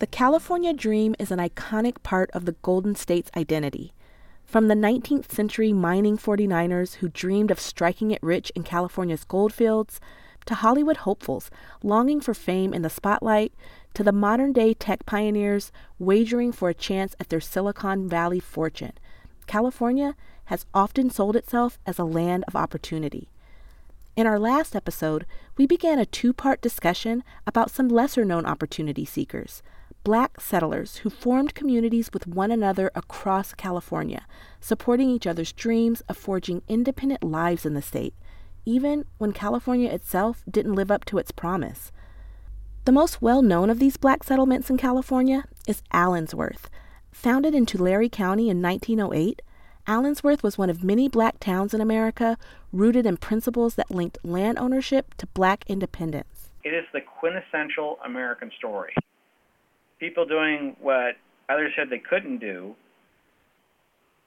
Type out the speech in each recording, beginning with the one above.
The California dream is an iconic part of the Golden State's identity. From the 19th century mining 49ers who dreamed of striking it rich in California's goldfields, to Hollywood hopefuls longing for fame in the spotlight, to the modern day tech pioneers wagering for a chance at their Silicon Valley fortune, California has often sold itself as a land of opportunity. In our last episode, we began a two part discussion about some lesser known opportunity seekers black settlers who formed communities with one another across California, supporting each other's dreams of forging independent lives in the state, even when California itself didn't live up to its promise. The most well known of these black settlements in California is Allensworth. Founded in Tulare County in 1908, Allensworth was one of many black towns in America rooted in principles that linked land ownership to black independence. It is the quintessential American story people doing what others said they couldn't do,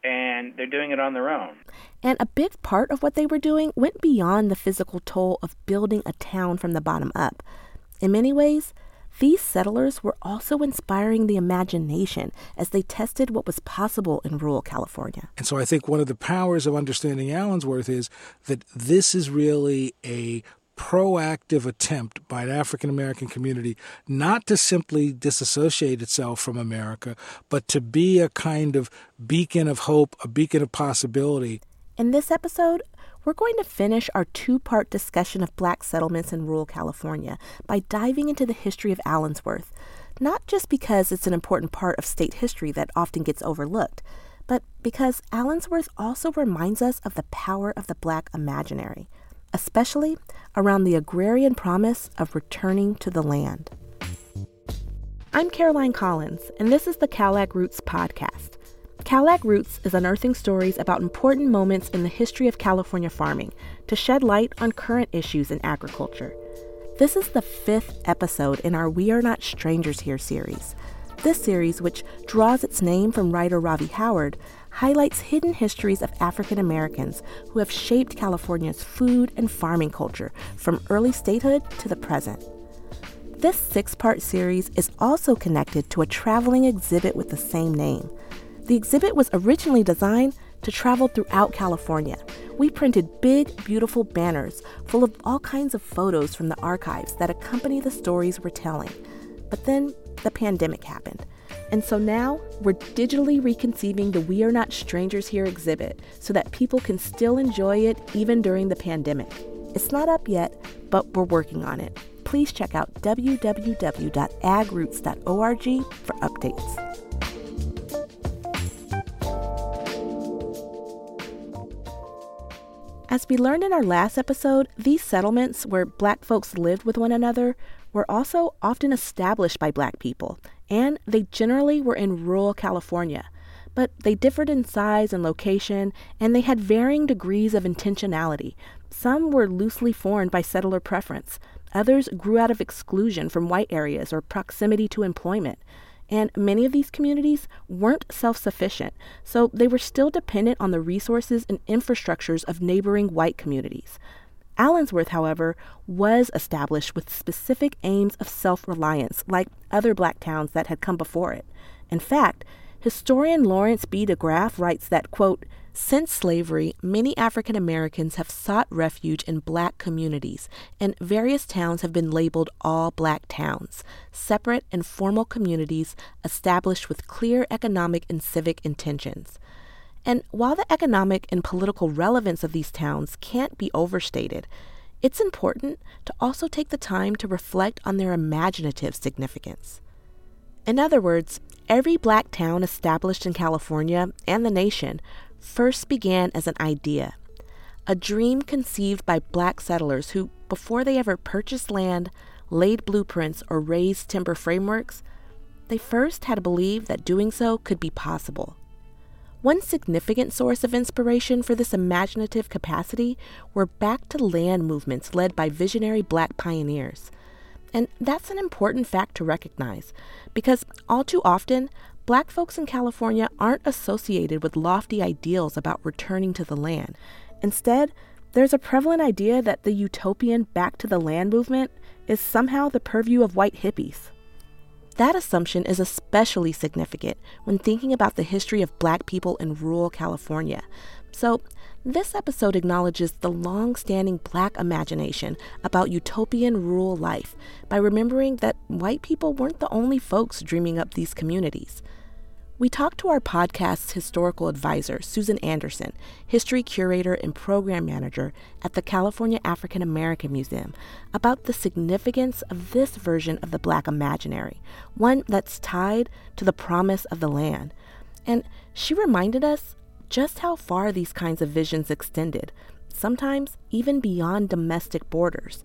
and they're doing it on their own. And a big part of what they were doing went beyond the physical toll of building a town from the bottom up. In many ways, these settlers were also inspiring the imagination as they tested what was possible in rural California. And so I think one of the powers of understanding Allensworth is that this is really a proactive attempt by an African American community not to simply disassociate itself from America, but to be a kind of beacon of hope, a beacon of possibility. In this episode, we're going to finish our two part discussion of black settlements in rural California by diving into the history of Allensworth, not just because it's an important part of state history that often gets overlooked, but because Allensworth also reminds us of the power of the black imaginary especially around the agrarian promise of returning to the land. I'm Caroline Collins, and this is the CalAg Roots podcast. CalAg Roots is unearthing stories about important moments in the history of California farming to shed light on current issues in agriculture. This is the fifth episode in our We Are Not Strangers Here series. This series, which draws its name from writer Ravi Howard, highlights hidden histories of African Americans who have shaped California's food and farming culture from early statehood to the present. This six part series is also connected to a traveling exhibit with the same name. The exhibit was originally designed to travel throughout California. We printed big, beautiful banners full of all kinds of photos from the archives that accompany the stories we're telling. But then the pandemic happened. And so now we're digitally reconceiving the We Are Not Strangers Here exhibit so that people can still enjoy it even during the pandemic. It's not up yet, but we're working on it. Please check out www.agroots.org for updates. As we learned in our last episode, these settlements where black folks lived with one another were also often established by black people and they generally were in rural California. But they differed in size and location, and they had varying degrees of intentionality. Some were loosely formed by settler preference, others grew out of exclusion from white areas or proximity to employment. And many of these communities weren't self sufficient, so they were still dependent on the resources and infrastructures of neighboring white communities. Allensworth, however, was established with specific aims of self reliance, like other black towns that had come before it. In fact, historian Lawrence B. de Graaf writes that, quote, since slavery, many African Americans have sought refuge in black communities, and various towns have been labeled all black towns, separate and formal communities established with clear economic and civic intentions. And while the economic and political relevance of these towns can't be overstated, it's important to also take the time to reflect on their imaginative significance. In other words, every black town established in California and the nation first began as an idea, a dream conceived by black settlers who, before they ever purchased land, laid blueprints, or raised timber frameworks, they first had to believe that doing so could be possible. One significant source of inspiration for this imaginative capacity were back to land movements led by visionary black pioneers. And that's an important fact to recognize because all too often, black folks in California aren't associated with lofty ideals about returning to the land. Instead, there's a prevalent idea that the utopian back to the land movement is somehow the purview of white hippies. That assumption is especially significant when thinking about the history of black people in rural California. So, this episode acknowledges the long standing black imagination about utopian rural life by remembering that white people weren't the only folks dreaming up these communities. We talked to our podcast's historical advisor, Susan Anderson, history curator and program manager at the California African American Museum, about the significance of this version of the Black imaginary, one that's tied to the promise of the land. And she reminded us just how far these kinds of visions extended, sometimes even beyond domestic borders.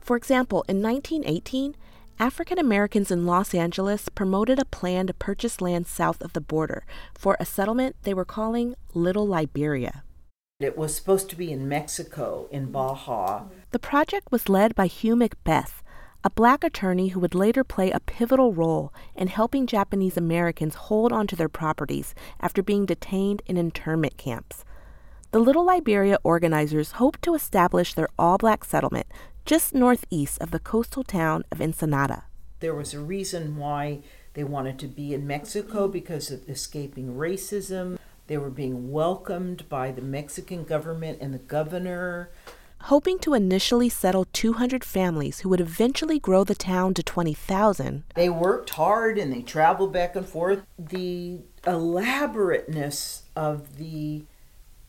For example, in 1918, African Americans in Los Angeles promoted a plan to purchase land south of the border for a settlement they were calling Little Liberia. It was supposed to be in Mexico, in Baja. The project was led by Hugh Macbeth, a black attorney who would later play a pivotal role in helping Japanese Americans hold onto their properties after being detained in internment camps. The Little Liberia organizers hoped to establish their all black settlement just northeast of the coastal town of Ensenada. There was a reason why they wanted to be in Mexico because of escaping racism. They were being welcomed by the Mexican government and the governor hoping to initially settle 200 families who would eventually grow the town to 20,000. They worked hard and they traveled back and forth. The elaborateness of the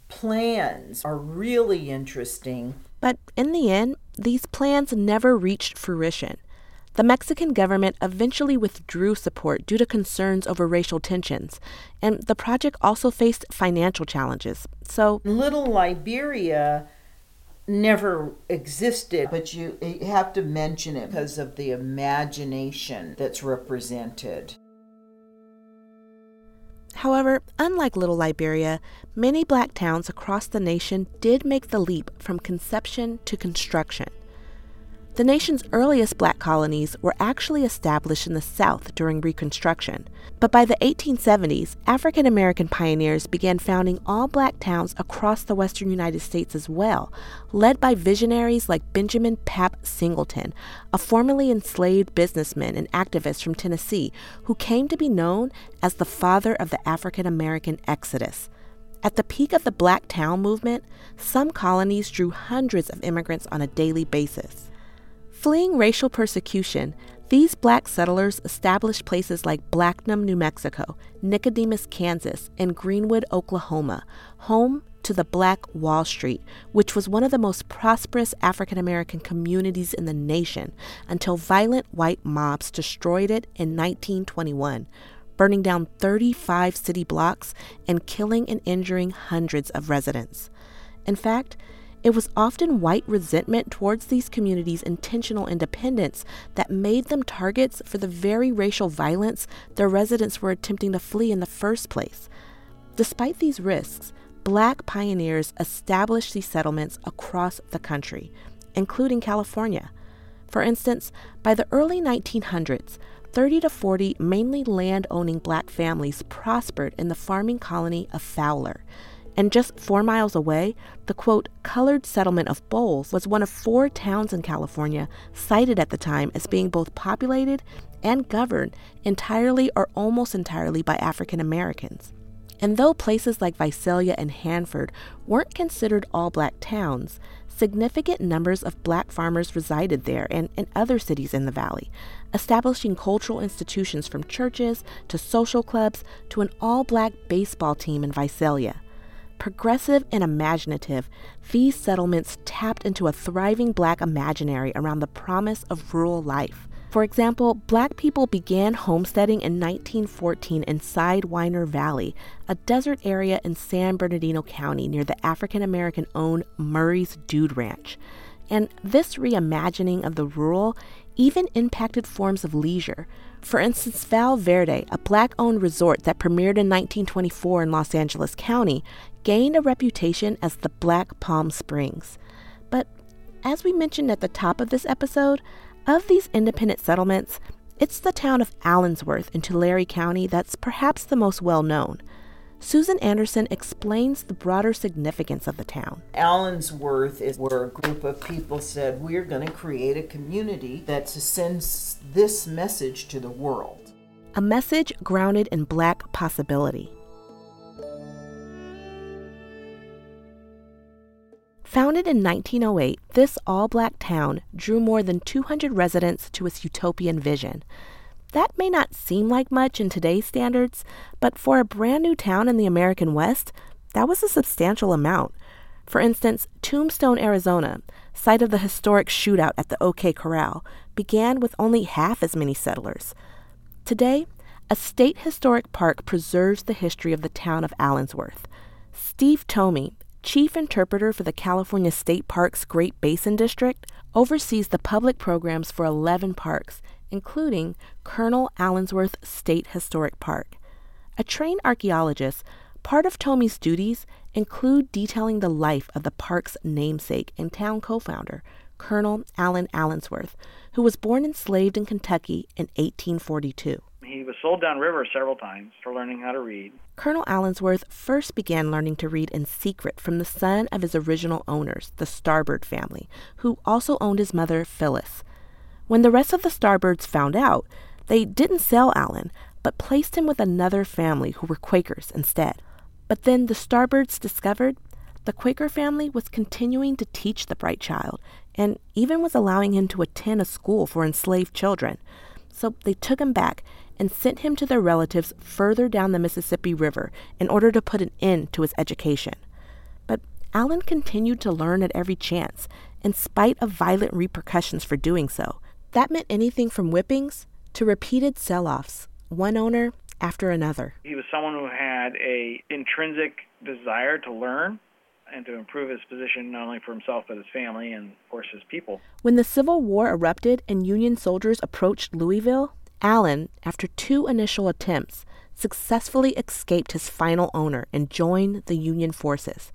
plans are really interesting. But in the end, these plans never reached fruition. The Mexican government eventually withdrew support due to concerns over racial tensions, and the project also faced financial challenges. So, Little Liberia never existed, but you, you have to mention it because of the imagination that's represented. However, unlike Little Liberia, many black towns across the nation did make the leap from conception to construction. The nation's earliest black colonies were actually established in the South during Reconstruction, but by the 1870s, African American pioneers began founding all black towns across the western United States as well, led by visionaries like Benjamin Pap Singleton, a formerly enslaved businessman and activist from Tennessee who came to be known as the father of the African American exodus. At the peak of the Black Town movement, some colonies drew hundreds of immigrants on a daily basis. Fleeing racial persecution, these black settlers established places like Blackdom, New Mexico, Nicodemus, Kansas, and Greenwood, Oklahoma, home to the Black Wall Street, which was one of the most prosperous African American communities in the nation until violent white mobs destroyed it in 1921, burning down 35 city blocks and killing and injuring hundreds of residents. In fact, it was often white resentment towards these communities' intentional independence that made them targets for the very racial violence their residents were attempting to flee in the first place. Despite these risks, black pioneers established these settlements across the country, including California. For instance, by the early 1900s, 30 to 40 mainly land owning black families prospered in the farming colony of Fowler. And just four miles away, the quote, colored settlement of Bowles was one of four towns in California cited at the time as being both populated and governed entirely or almost entirely by African Americans. And though places like Visalia and Hanford weren't considered all black towns, significant numbers of black farmers resided there and in other cities in the valley, establishing cultural institutions from churches to social clubs to an all black baseball team in Visalia. Progressive and imaginative, these settlements tapped into a thriving black imaginary around the promise of rural life. For example, black people began homesteading in 1914 in Sidewinder Valley, a desert area in San Bernardino County near the African American owned Murray's Dude Ranch. And this reimagining of the rural even impacted forms of leisure. For instance, Val Verde, a black owned resort that premiered in 1924 in Los Angeles County, gained a reputation as the Black Palm Springs. But as we mentioned at the top of this episode, of these independent settlements, it's the town of Allensworth in Tulare County that's perhaps the most well known. Susan Anderson explains the broader significance of the town. Allensworth is where a group of people said, We're going to create a community that sends this message to the world. A message grounded in black possibility. Founded in 1908, this all black town drew more than 200 residents to its utopian vision. That may not seem like much in today's standards, but for a brand new town in the American West, that was a substantial amount. For instance, Tombstone, Arizona, site of the historic shootout at the OK Corral, began with only half as many settlers. Today, a state historic park preserves the history of the town of Allensworth. Steve Thome, chief interpreter for the California State Parks Great Basin District, oversees the public programs for 11 parks including Colonel Allensworth State Historic Park. A trained archaeologist, part of Thome's duties include detailing the life of the park's namesake and town co founder, Colonel Allen Allensworth, who was born enslaved in Kentucky in 1842. He was sold downriver several times for learning how to read. Colonel Allensworth first began learning to read in secret from the son of his original owners, the Starbird family, who also owned his mother, Phyllis. When the rest of the Starbirds found out, they didn't sell Allen, but placed him with another family who were Quakers instead. But then the Starbirds discovered the Quaker family was continuing to teach the bright child and even was allowing him to attend a school for enslaved children. So they took him back and sent him to their relatives further down the Mississippi River in order to put an end to his education. But Allen continued to learn at every chance, in spite of violent repercussions for doing so. That meant anything from whippings to repeated sell-offs, one owner after another. He was someone who had a intrinsic desire to learn and to improve his position not only for himself but his family and of course his people. When the Civil War erupted and Union soldiers approached Louisville, Allen, after two initial attempts, successfully escaped his final owner and joined the Union forces.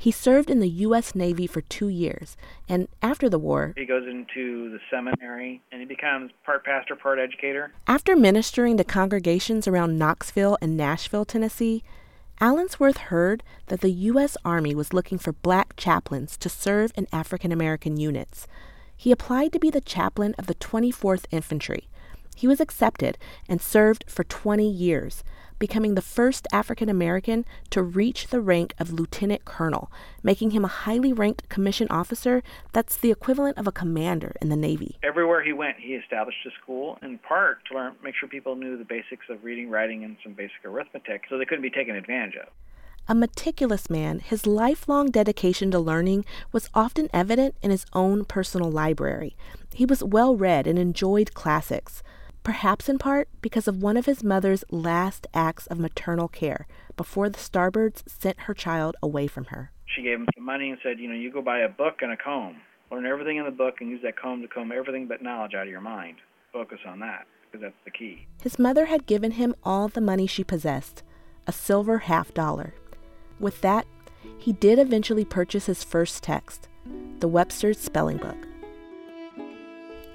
He served in the U.S. Navy for two years, and after the war, he goes into the seminary and he becomes part pastor, part educator. After ministering to congregations around Knoxville and Nashville, Tennessee, Allensworth heard that the U.S. Army was looking for black chaplains to serve in African American units. He applied to be the chaplain of the 24th Infantry. He was accepted and served for 20 years becoming the first African American to reach the rank of lieutenant colonel, making him a highly ranked commissioned officer that's the equivalent of a commander in the Navy. Everywhere he went, he established a school, in part to learn, make sure people knew the basics of reading, writing, and some basic arithmetic so they couldn't be taken advantage of. A meticulous man, his lifelong dedication to learning was often evident in his own personal library. He was well read and enjoyed classics perhaps in part because of one of his mother's last acts of maternal care before the Starbirds sent her child away from her. She gave him some money and said, You know, you go buy a book and a comb. Learn everything in the book and use that comb to comb everything but knowledge out of your mind. Focus on that because that's the key. His mother had given him all the money she possessed a silver half dollar. With that, he did eventually purchase his first text, the Webster's Spelling Book.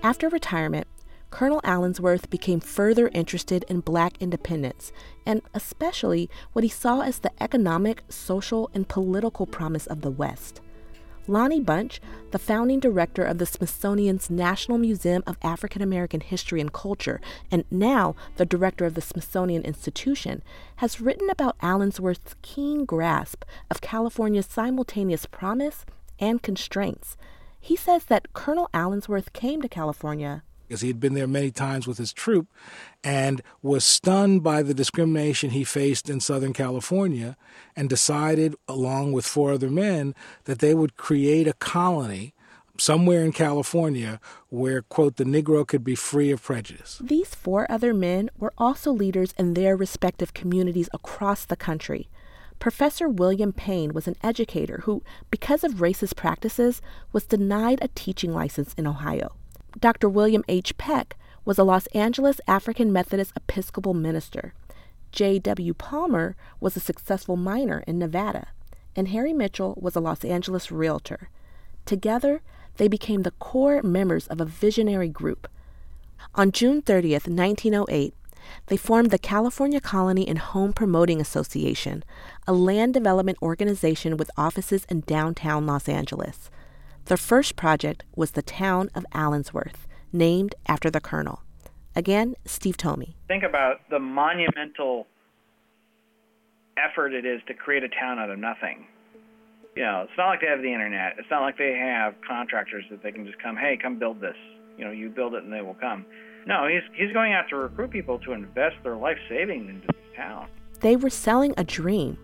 After retirement, Colonel Allensworth became further interested in black independence, and especially what he saw as the economic, social, and political promise of the West. Lonnie Bunch, the founding director of the Smithsonian's National Museum of African American History and Culture, and now the director of the Smithsonian Institution, has written about Allensworth's keen grasp of California's simultaneous promise and constraints. He says that Colonel Allensworth came to California because he had been there many times with his troop and was stunned by the discrimination he faced in Southern California and decided, along with four other men, that they would create a colony somewhere in California where, quote, the Negro could be free of prejudice. These four other men were also leaders in their respective communities across the country. Professor William Payne was an educator who, because of racist practices, was denied a teaching license in Ohio. Dr. William H. Peck was a Los Angeles African Methodist Episcopal minister. J.W. Palmer was a successful miner in Nevada, and Harry Mitchell was a Los Angeles realtor. Together, they became the core members of a visionary group. On June 30th, 1908, They formed the California Colony and Home Promoting Association, a land development organization with offices in downtown Los Angeles. Their first project was the town of Allensworth, named after the colonel. Again, Steve Thome. Think about the monumental effort it is to create a town out of nothing. You know, it's not like they have the internet. It's not like they have contractors that they can just come, hey, come build this. You know, you build it and they will come. No, he's he's going out to recruit people to invest their life savings into this town. They were selling a dream.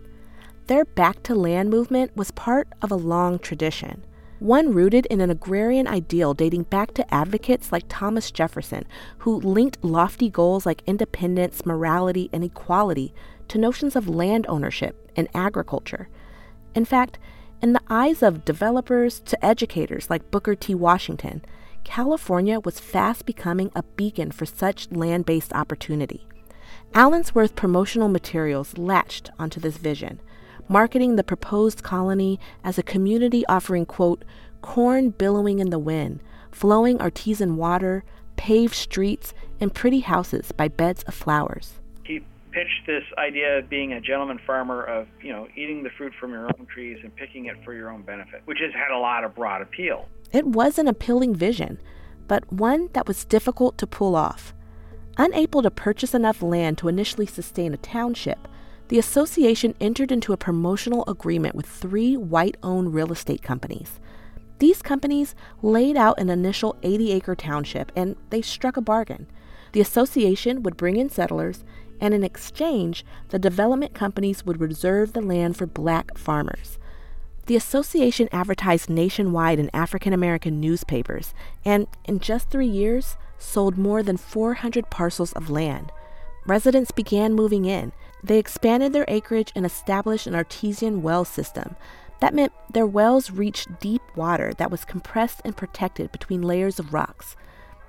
Their back to land movement was part of a long tradition, one rooted in an agrarian ideal dating back to advocates like Thomas Jefferson, who linked lofty goals like independence, morality, and equality to notions of land ownership and agriculture. In fact, in the eyes of developers to educators like Booker T. Washington, California was fast becoming a beacon for such land based opportunity. Allensworth promotional materials latched onto this vision, marketing the proposed colony as a community offering, quote, corn billowing in the wind, flowing artesian water, paved streets, and pretty houses by beds of flowers. He pitched this idea of being a gentleman farmer, of you know eating the fruit from your own trees and picking it for your own benefit, which has had a lot of broad appeal. It was an appealing vision, but one that was difficult to pull off. Unable to purchase enough land to initially sustain a township, the association entered into a promotional agreement with three white owned real estate companies. These companies laid out an initial 80 acre township and they struck a bargain. The association would bring in settlers, and in exchange, the development companies would reserve the land for black farmers. The association advertised nationwide in African American newspapers and, in just three years, sold more than 400 parcels of land. Residents began moving in. They expanded their acreage and established an artesian well system. That meant their wells reached deep water that was compressed and protected between layers of rocks.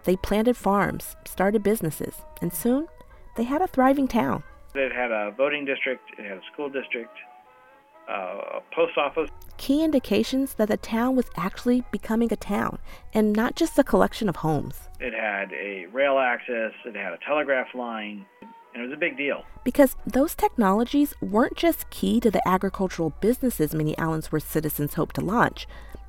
They planted farms, started businesses, and soon they had a thriving town. It had a voting district, it had a school district, uh, a post office. Key indications that the town was actually becoming a town and not just a collection of homes. It had a rail access, it had a telegraph line, and it was a big deal. Because those technologies weren't just key to the agricultural businesses many Allensworth citizens hoped to launch,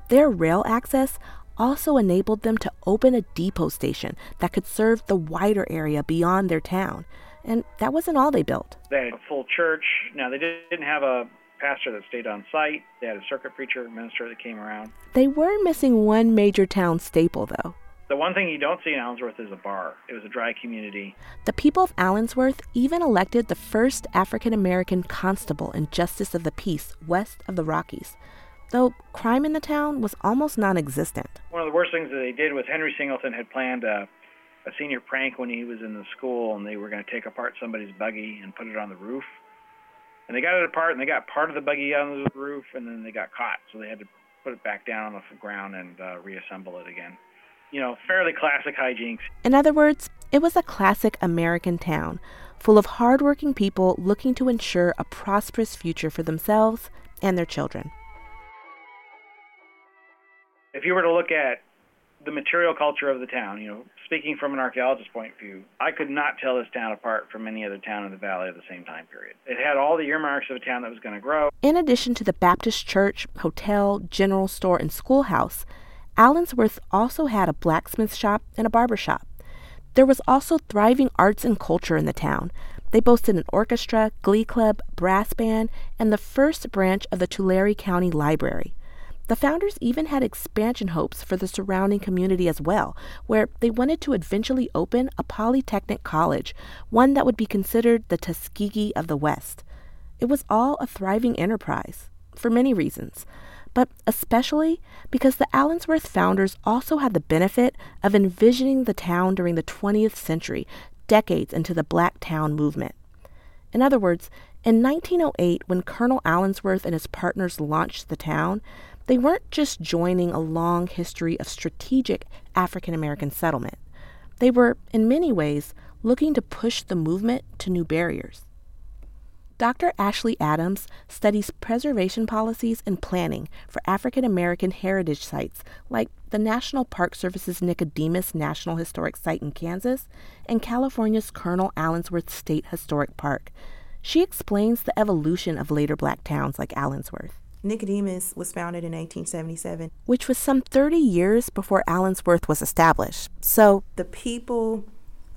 their rail access also enabled them to open a depot station that could serve the wider area beyond their town. And that wasn't all they built. They had a full church. Now, they didn't have a pastor that stayed on site. They had a circuit preacher, minister that came around. They were missing one major town staple, though. The one thing you don't see in Allensworth is a bar. It was a dry community. The people of Allensworth even elected the first African American constable and justice of the peace west of the Rockies, though crime in the town was almost non existent. One of the worst things that they did was Henry Singleton had planned a, a senior prank when he was in the school, and they were going to take apart somebody's buggy and put it on the roof. And they got it apart, and they got part of the buggy on the roof, and then they got caught, so they had to put it back down on the ground and uh, reassemble it again. You know, fairly classic hijinks. In other words, it was a classic American town, full of hardworking people looking to ensure a prosperous future for themselves and their children. If you were to look at the material culture of the town, you know, speaking from an archaeologist's point of view, I could not tell this town apart from any other town in the valley of the same time period. It had all the earmarks of a town that was going to grow. In addition to the Baptist church, hotel, general store, and schoolhouse, Allensworth also had a blacksmith shop and a barber shop. There was also thriving arts and culture in the town. They boasted an orchestra, glee club, brass band, and the first branch of the Tulare County Library. The founders even had expansion hopes for the surrounding community as well, where they wanted to eventually open a polytechnic college, one that would be considered the Tuskegee of the West. It was all a thriving enterprise, for many reasons, but especially because the Allensworth founders also had the benefit of envisioning the town during the 20th century, decades into the Black Town movement. In other words, in 1908, when Colonel Allensworth and his partners launched the town, they weren't just joining a long history of strategic African American settlement. They were, in many ways, looking to push the movement to new barriers. Dr. Ashley Adams studies preservation policies and planning for African American heritage sites like the National Park Service's Nicodemus National Historic Site in Kansas, and California's Colonel Allensworth State Historic Park. She explains the evolution of later black towns like Allensworth. Nicodemus was founded in 1877, which was some 30 years before Allensworth was established. So, the people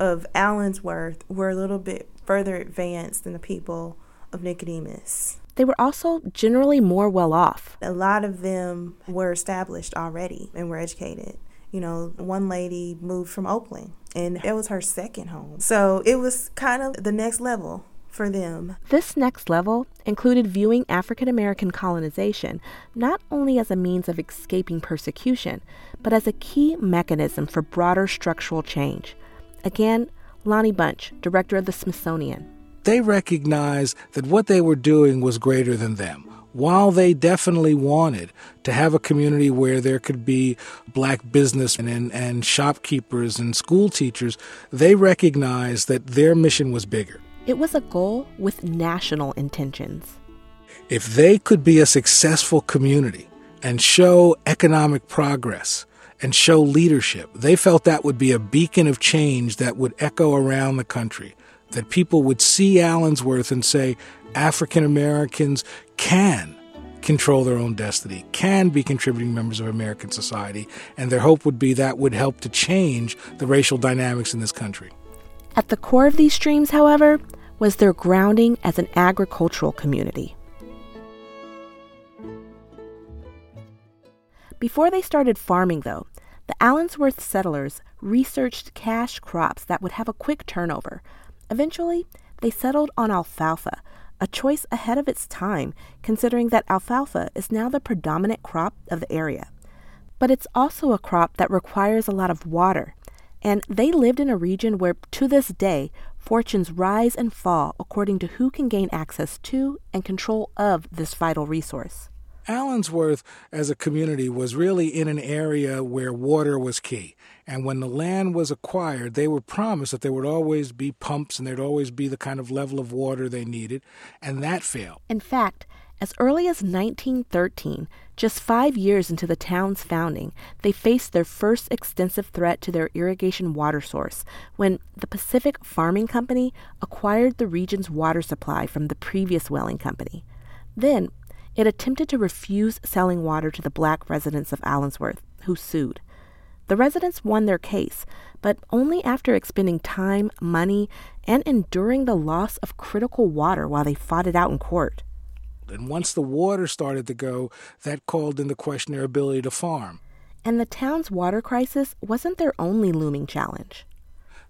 of Allensworth were a little bit further advanced than the people of Nicodemus. They were also generally more well off. A lot of them were established already and were educated. You know, one lady moved from Oakland and it was her second home. So it was kind of the next level for them. This next level included viewing African American colonization not only as a means of escaping persecution, but as a key mechanism for broader structural change. Again, Lonnie Bunch, director of the Smithsonian. They recognized that what they were doing was greater than them. While they definitely wanted to have a community where there could be black businessmen and, and shopkeepers and school teachers, they recognized that their mission was bigger. It was a goal with national intentions. If they could be a successful community and show economic progress, and show leadership. They felt that would be a beacon of change that would echo around the country, that people would see Allensworth and say, African Americans can control their own destiny, can be contributing members of American society, and their hope would be that would help to change the racial dynamics in this country. At the core of these dreams, however, was their grounding as an agricultural community. Before they started farming, though, the Allensworth settlers researched cash crops that would have a quick turnover. Eventually, they settled on alfalfa, a choice ahead of its time, considering that alfalfa is now the predominant crop of the area. But it's also a crop that requires a lot of water, and they lived in a region where, to this day, fortunes rise and fall according to who can gain access to and control of this vital resource. Allensworth, as a community, was really in an area where water was key. And when the land was acquired, they were promised that there would always be pumps and there'd always be the kind of level of water they needed, and that failed. In fact, as early as 1913, just five years into the town's founding, they faced their first extensive threat to their irrigation water source when the Pacific Farming Company acquired the region's water supply from the previous whaling company. Then, it attempted to refuse selling water to the black residents of Allensworth, who sued. The residents won their case, but only after expending time, money, and enduring the loss of critical water while they fought it out in court. And once the water started to go, that called into question their ability to farm. And the town's water crisis wasn't their only looming challenge.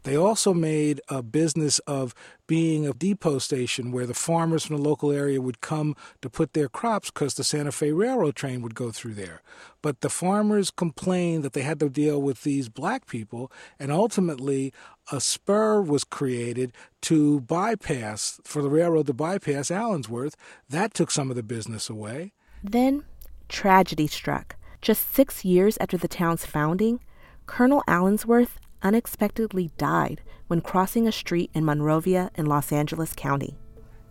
They also made a business of being a depot station where the farmers from the local area would come to put their crops because the Santa Fe Railroad train would go through there. But the farmers complained that they had to deal with these black people, and ultimately a spur was created to bypass, for the railroad to bypass Allensworth. That took some of the business away. Then tragedy struck. Just six years after the town's founding, Colonel Allensworth unexpectedly died when crossing a street in Monrovia in Los Angeles County.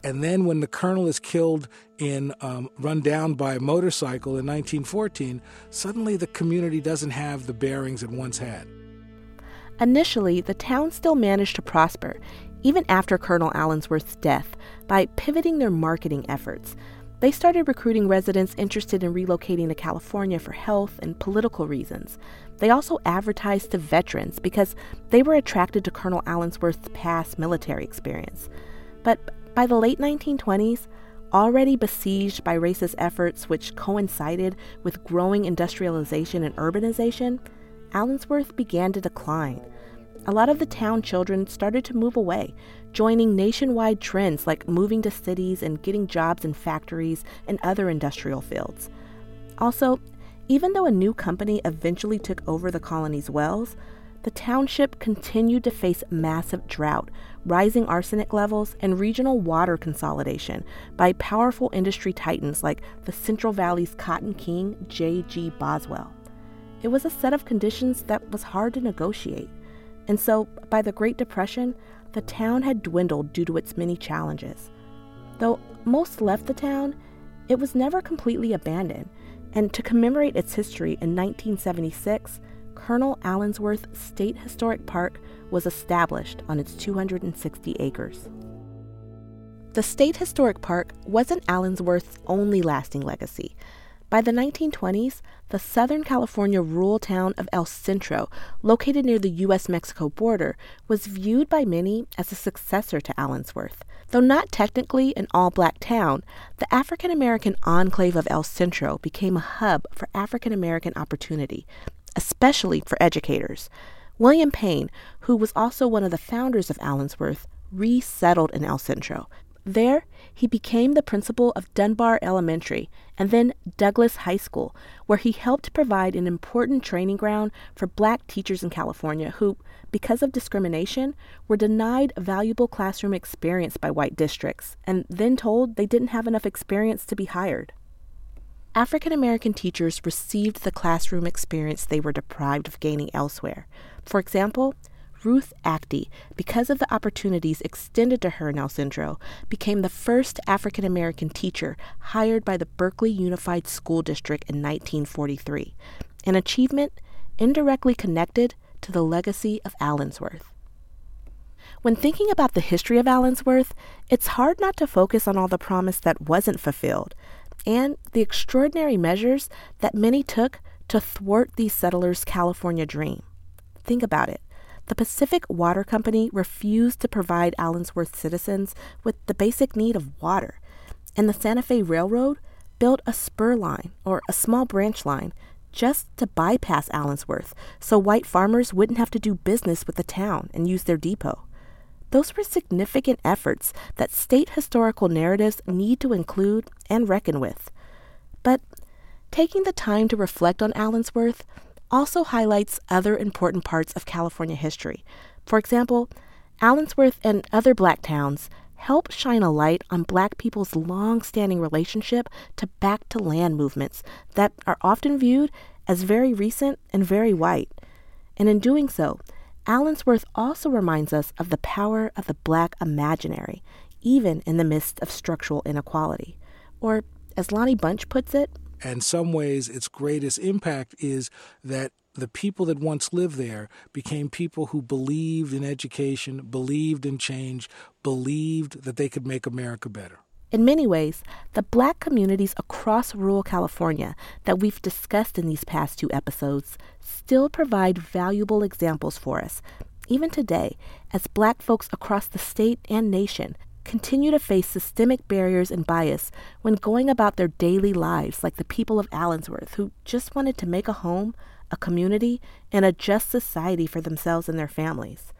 And then, when the colonel is killed in um, run down by a motorcycle in 1914, suddenly the community doesn't have the bearings it once had. Initially, the town still managed to prosper, even after Colonel Allensworth's death, by pivoting their marketing efforts. They started recruiting residents interested in relocating to California for health and political reasons. They also advertised to veterans because they were attracted to Colonel Allensworth's past military experience. But by the late 1920s, already besieged by racist efforts which coincided with growing industrialization and urbanization, Allensworth began to decline. A lot of the town children started to move away, joining nationwide trends like moving to cities and getting jobs in factories and other industrial fields. Also, even though a new company eventually took over the colony's wells, the township continued to face massive drought, rising arsenic levels, and regional water consolidation by powerful industry titans like the Central Valley's cotton king, J.G. Boswell. It was a set of conditions that was hard to negotiate. And so, by the Great Depression, the town had dwindled due to its many challenges. Though most left the town, it was never completely abandoned And to commemorate its history in 1976, Colonel Allensworth State Historic Park was established on its 260 acres. The State Historic Park wasn't Allensworth's only lasting legacy. By the 1920s, the Southern California rural town of El Centro, located near the U.S. Mexico border, was viewed by many as a successor to Allensworth. Though not technically an all black town, the African American enclave of El Centro became a hub for African American opportunity, especially for educators. William Payne, who was also one of the founders of Allensworth, resettled in El Centro. There, he became the principal of Dunbar Elementary and then Douglas High School, where he helped provide an important training ground for black teachers in California who, because of discrimination, were denied valuable classroom experience by white districts and then told they didn't have enough experience to be hired. African American teachers received the classroom experience they were deprived of gaining elsewhere. For example, Ruth Acty, because of the opportunities extended to her in El Centro, became the first African American teacher hired by the Berkeley Unified School District in 1943, an achievement indirectly connected to the legacy of Allensworth. When thinking about the history of Allensworth, it's hard not to focus on all the promise that wasn't fulfilled and the extraordinary measures that many took to thwart these settlers' California dream. Think about it the Pacific Water Company refused to provide Allensworth citizens with the basic need of water, and the Santa Fe Railroad built a spur line or a small branch line just to bypass Allensworth so white farmers wouldn't have to do business with the town and use their depot. Those were significant efforts that state historical narratives need to include and reckon with. But taking the time to reflect on Allensworth also highlights other important parts of California history. For example, Allensworth and other black towns help shine a light on black people's long standing relationship to back to land movements that are often viewed as very recent and very white. And in doing so, Allensworth also reminds us of the power of the black imaginary, even in the midst of structural inequality. Or, as Lonnie Bunch puts it, and some ways, its greatest impact is that the people that once lived there became people who believed in education, believed in change, believed that they could make America better. In many ways, the black communities across rural California that we've discussed in these past two episodes still provide valuable examples for us, even today, as black folks across the state and nation continue to face systemic barriers and bias when going about their daily lives, like the people of Allensworth, who just wanted to make a home, a community, and a just society for themselves and their families.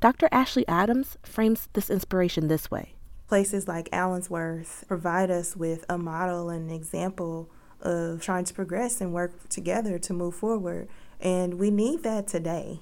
Dr. Ashley Adams frames this inspiration this way. Places like Allensworth provide us with a model and an example of trying to progress and work together to move forward. And we need that today.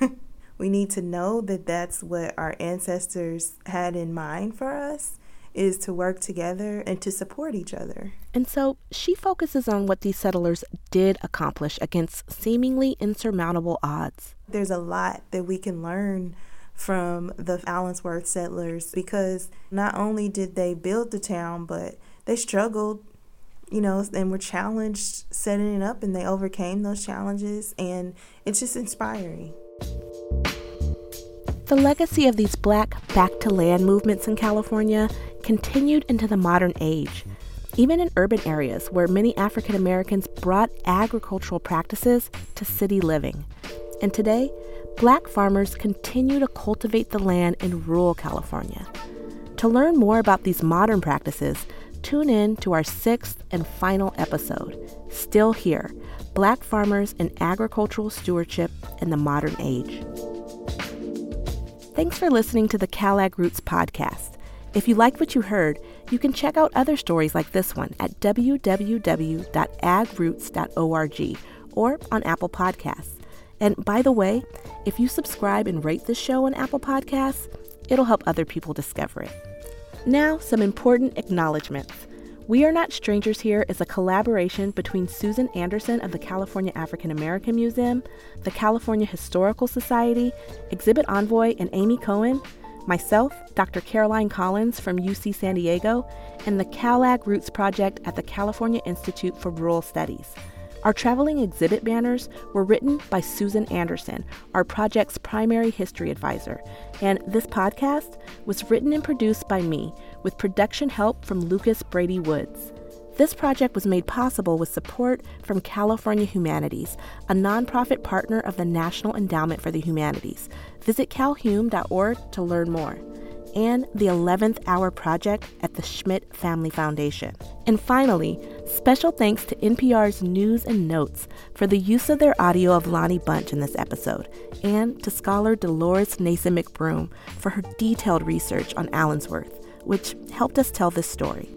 We need to know that that's what our ancestors had in mind for us is to work together and to support each other. And so she focuses on what these settlers did accomplish against seemingly insurmountable odds. There's a lot that we can learn from the Allensworth settlers because not only did they build the town, but they struggled, you know, and were challenged setting it up and they overcame those challenges. And it's just inspiring. The legacy of these black back to land movements in California continued into the modern age, even in urban areas where many African Americans brought agricultural practices to city living. And today, black farmers continue to cultivate the land in rural California. To learn more about these modern practices, tune in to our sixth and final episode, Still Here Black Farmers and Agricultural Stewardship in the Modern Age. Thanks for listening to the CalAg Roots podcast. If you liked what you heard, you can check out other stories like this one at www.agroots.org or on Apple Podcasts. And by the way, if you subscribe and rate this show on Apple Podcasts, it'll help other people discover it. Now, some important acknowledgments. We Are Not Strangers Here is a collaboration between Susan Anderson of the California African American Museum, the California Historical Society, Exhibit Envoy, and Amy Cohen, myself, Dr. Caroline Collins from UC San Diego, and the CalAg Roots Project at the California Institute for Rural Studies. Our traveling exhibit banners were written by Susan Anderson, our project's primary history advisor, and this podcast was written and produced by me with production help from Lucas Brady Woods. This project was made possible with support from California Humanities, a nonprofit partner of the National Endowment for the Humanities. Visit calhum.org to learn more. And the 11th Hour Project at the Schmidt Family Foundation. And finally, special thanks to NPR's News and Notes for the use of their audio of Lonnie Bunch in this episode, and to scholar Dolores Nason McBroom for her detailed research on Allensworth, which helped us tell this story.